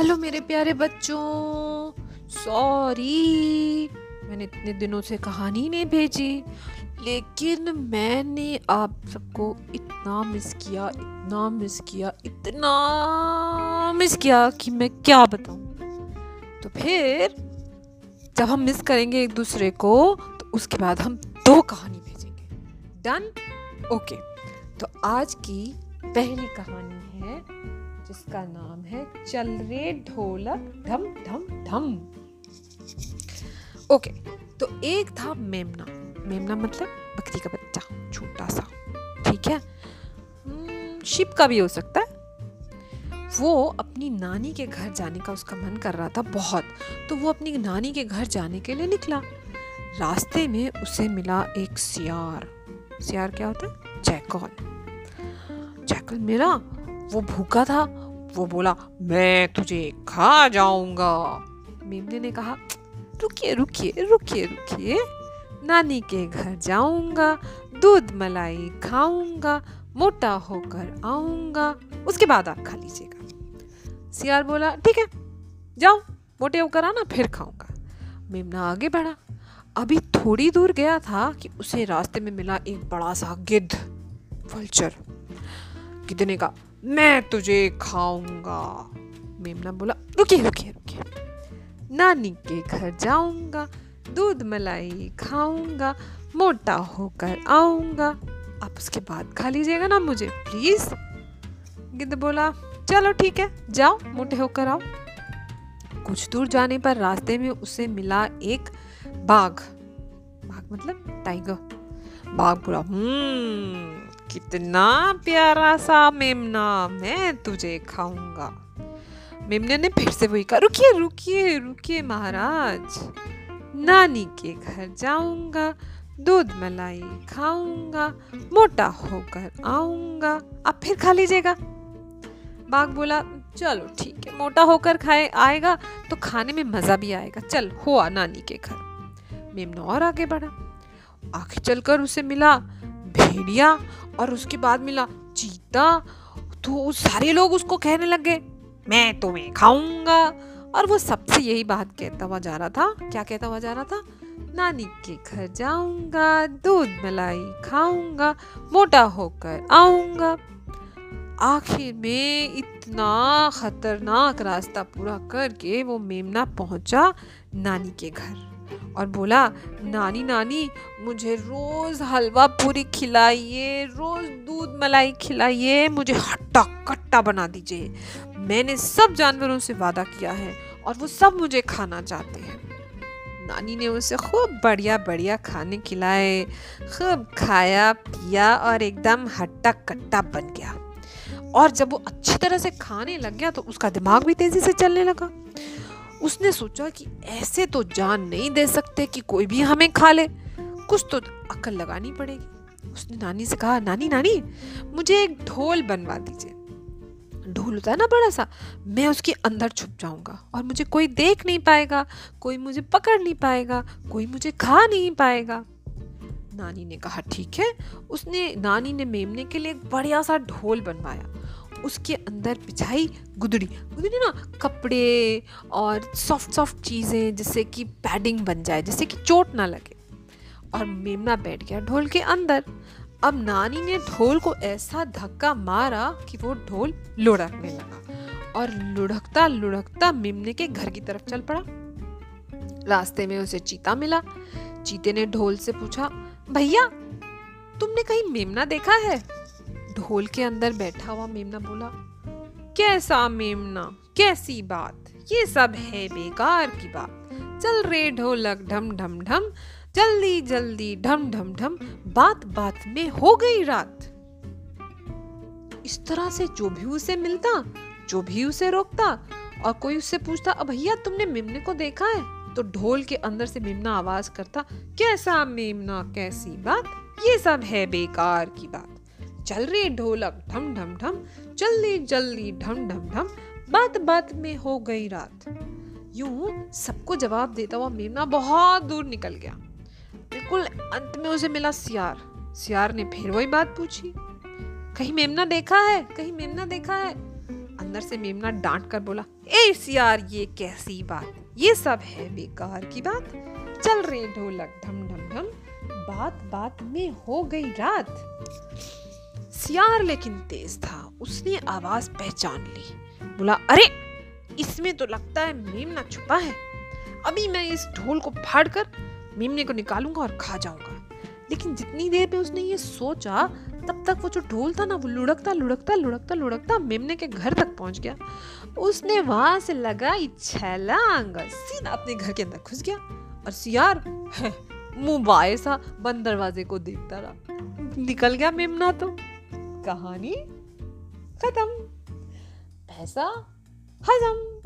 Hello मेरे प्यारे बच्चों। सॉरी मैंने इतने दिनों से कहानी नहीं भेजी, लेकिन मैंने आप सबको इतना मिस किया, इतना मिस किया, इतना मिस किया कि मैं क्या बताऊँ। तो फिर जब हम मिस करेंगे एक दूसरे को तो उसके बाद हम दो कहानी भेजेंगे। डन ओके तो आज की पहली कहानी है जिसका नाम है चल रे ढोलक ढम ढम ढम। ओके तो एक था मेमना। मेमना मतलब बकरी का बच्चा छोटा सा। ठीक है? शिप हम्म, का भी हो सकता है। वो अपनी नानी के घर जाने का उसका मन कर रहा था बहुत। तो वो अपनी नानी के घर जाने के लिए निकला। रास्ते में उसे मिला एक सियार। सियार क्या होता है? जैकॉल जैकल मेरा वो भूखा था, वो बोला, मैं तुझे खा जाऊँगा। मेमने ने कहा, रुकिए रुकिए रुकिए रुकिए। नानी के घर जाऊँगा, दूध मलाई खाऊँगा, मोटा होकर आऊँगा। उसके बाद आप खा लीजिएगा। सियार बोला, ठीक है, जाओ, मोटे होकर आना, फिर खाऊँगा। मेमना आगे बढ़ा, अभी थोड़ी दूर गया था कि उसे रास्ते में मिला एक बड़ा सा गिद्ध, वल्चर। गिद्ध ने कहा मैं तुझे खाऊँगा। मेमना बोला, रुकिए रुकिए रुकिए। नानी के घर जाऊँगा, दूध मलाई खाऊँगा, मोटा होकर आऊँगा। आप उसके बाद खा लीजिएगा ना मुझे प्लीज़ गिद्ध बोला, चलो ठीक है, जाओ, मोटे होकर आओ। कुछ दूर जाने पर रास्ते में उसे मिला एक बाघ। बाघ मतलब टाइगर बाघ बोला हम्म कितना प्यारा सा मेमना मैं तुझे खाऊँगा। मेमने ने फिर से वही कहा, रुकिए रुकिए रुकिए महाराज। नानी के घर जाऊँगा, दूध मलाई खाऊँगा, मोटा होकर आऊँगा। आप फिर खा लीजिएगा। बाघ बोला, चलो ठीक है, मोटा होकर खाए, आएगा तो खाने में मज़ा भी आएगा। चल, हुआ नानी के घर। मेमना और आगे बढ़ा। आगे चलकर उसे मिला भेड़िया और उसके बाद मिला चीता तो सारे लोग उसको कहने लगे, मैं तुम्हें खाऊँगा। और वो सबसे यही बात कहता हुआ जा रहा था। क्या कहता हुआ जा रहा था? नानी के घर जाऊँगा, दूध मलाई खाऊँगा, मोटा होकर आऊँगा। आखिर में इतना खतरनाक रास्ता पूरा करके वो मेमना पहुँचा नानी के घर। और बोला, नानी नानी, मुझे रोज हलवा पूरी खिलाइए, रोज दूध मलाई खिलाइए, मुझे हट्टा कट्टा बना दीजिए। मैंने सब जानवरों से वादा किया है और वो सब मुझे खाना चाहते हैं। नानी ने उसे खूब बढ़िया बढ़िया खाने खिलाए, खूब खाया, पिया और एकदम हट्टा कट्टा बन गया। और जब वो अच्छी तरह से खाने लग गया तो उसका दिमाग भी तेज़ी से चलने लगा। उसने सोचा कि ऐसे तो जान नहीं दे सकते कि कोई भी हमें खा ले। कुछ तो अकल लगानी पड़ेगी। उसने नानी से कहा, नानी नानी, मुझे एक ढोल बनवा दीजिए। ढोल होता है ना बड़ा सा, मैं उसके अंदर छुप जाऊँगा और मुझे कोई देख नहीं पाएगा, कोई मुझे पकड़ नहीं पाएगा, कोई मुझे खा नहीं पाएगा। नानी ने कहा, ठीक है। उसने, नानी ने मेमने के लिए एक बढ़िया सा ढोल बनवाया उसके अंदर बिछाई गुदड़ी। गुदड़ी ना कपड़े और सॉफ्ट सॉफ्ट चीज़ें, जिससे कि पैडिंग बन जाए, जिससे कि चोट ना लगे। और मेमना बैठ गया ढोल के अंदर। अब नानी ने ढोल को ऐसा धक्का मारा कि वो ढोल लुढ़कने लगा और लुढ़कता लुढ़कता मेमने के घर की तरफ़ चल पड़ा। रास्ते में उसे चीता मिला। चीते ने ढोल से पूछा, भैया, तुमने कहीं मेमना देखा है? ढोल के अंदर बैठा हुआ मेमना बोला, कैसा मेमना? कैसी बात? ये सब है बेकार की बात। चल रे ढोलक ढम ढम ढम, जल्दी जल्दी ढम ढम ढम, बात बात में हो गई रात। इस तरह से जो भी उसे मिलता, जो भी उसे रोकता और कोई उससे पूछता, अब भैया, तुमने मेमने को देखा है? तो ढोल के अंदर से मेमना आवाज़ करता, कैसा मेमना? कैसी बात? ये सब है बेकार की बात। चल रही ढोलक, ढम ढम ढम। जल्दी जल्दी ढम ढम ढम। बात बात में हो गई रात। यूँ सबको जवाब देता हुआ मेमना बहुत दूर निकल गया। बिल्कुल अंत में उसे मिला सियार। सियार ने फिर वही बात पूछी। कहीं मेमना देखा है? कहीं मेमना देखा है? अंदर से मेमना डांट कर बोला, ए सियार, ये कैसी बात? ये सब है बेकार की बात। चल रहे ढोलक, ढम ढम ढम। बात बात में हो गई रात। सियार लेकिन तेज था। उसने आवाज़ पहचान ली। बोला, अरे, इसमें तो लगता है मेमना छुपा है। अभी मैं इस ढोल को फाड़ कर मेमने को निकालूँगा और खा जाऊँगा। लेकिन जितनी देर में उसने ये सोचा, तब तक वो जो ढोल था ना, वो लुढ़कता लुढ़कता लुढ़कता लुढ़कता मेमने के घर तक पहुँच गया। उसने वहाँ से लगाई छलांग सीधा अपने घर के अंदर घुस गया और सियार मुँह बाए सा बंद दरवाजे को देखता रहा। निकल गया मेमना तो। कहानी खत्म। पैसा हजम।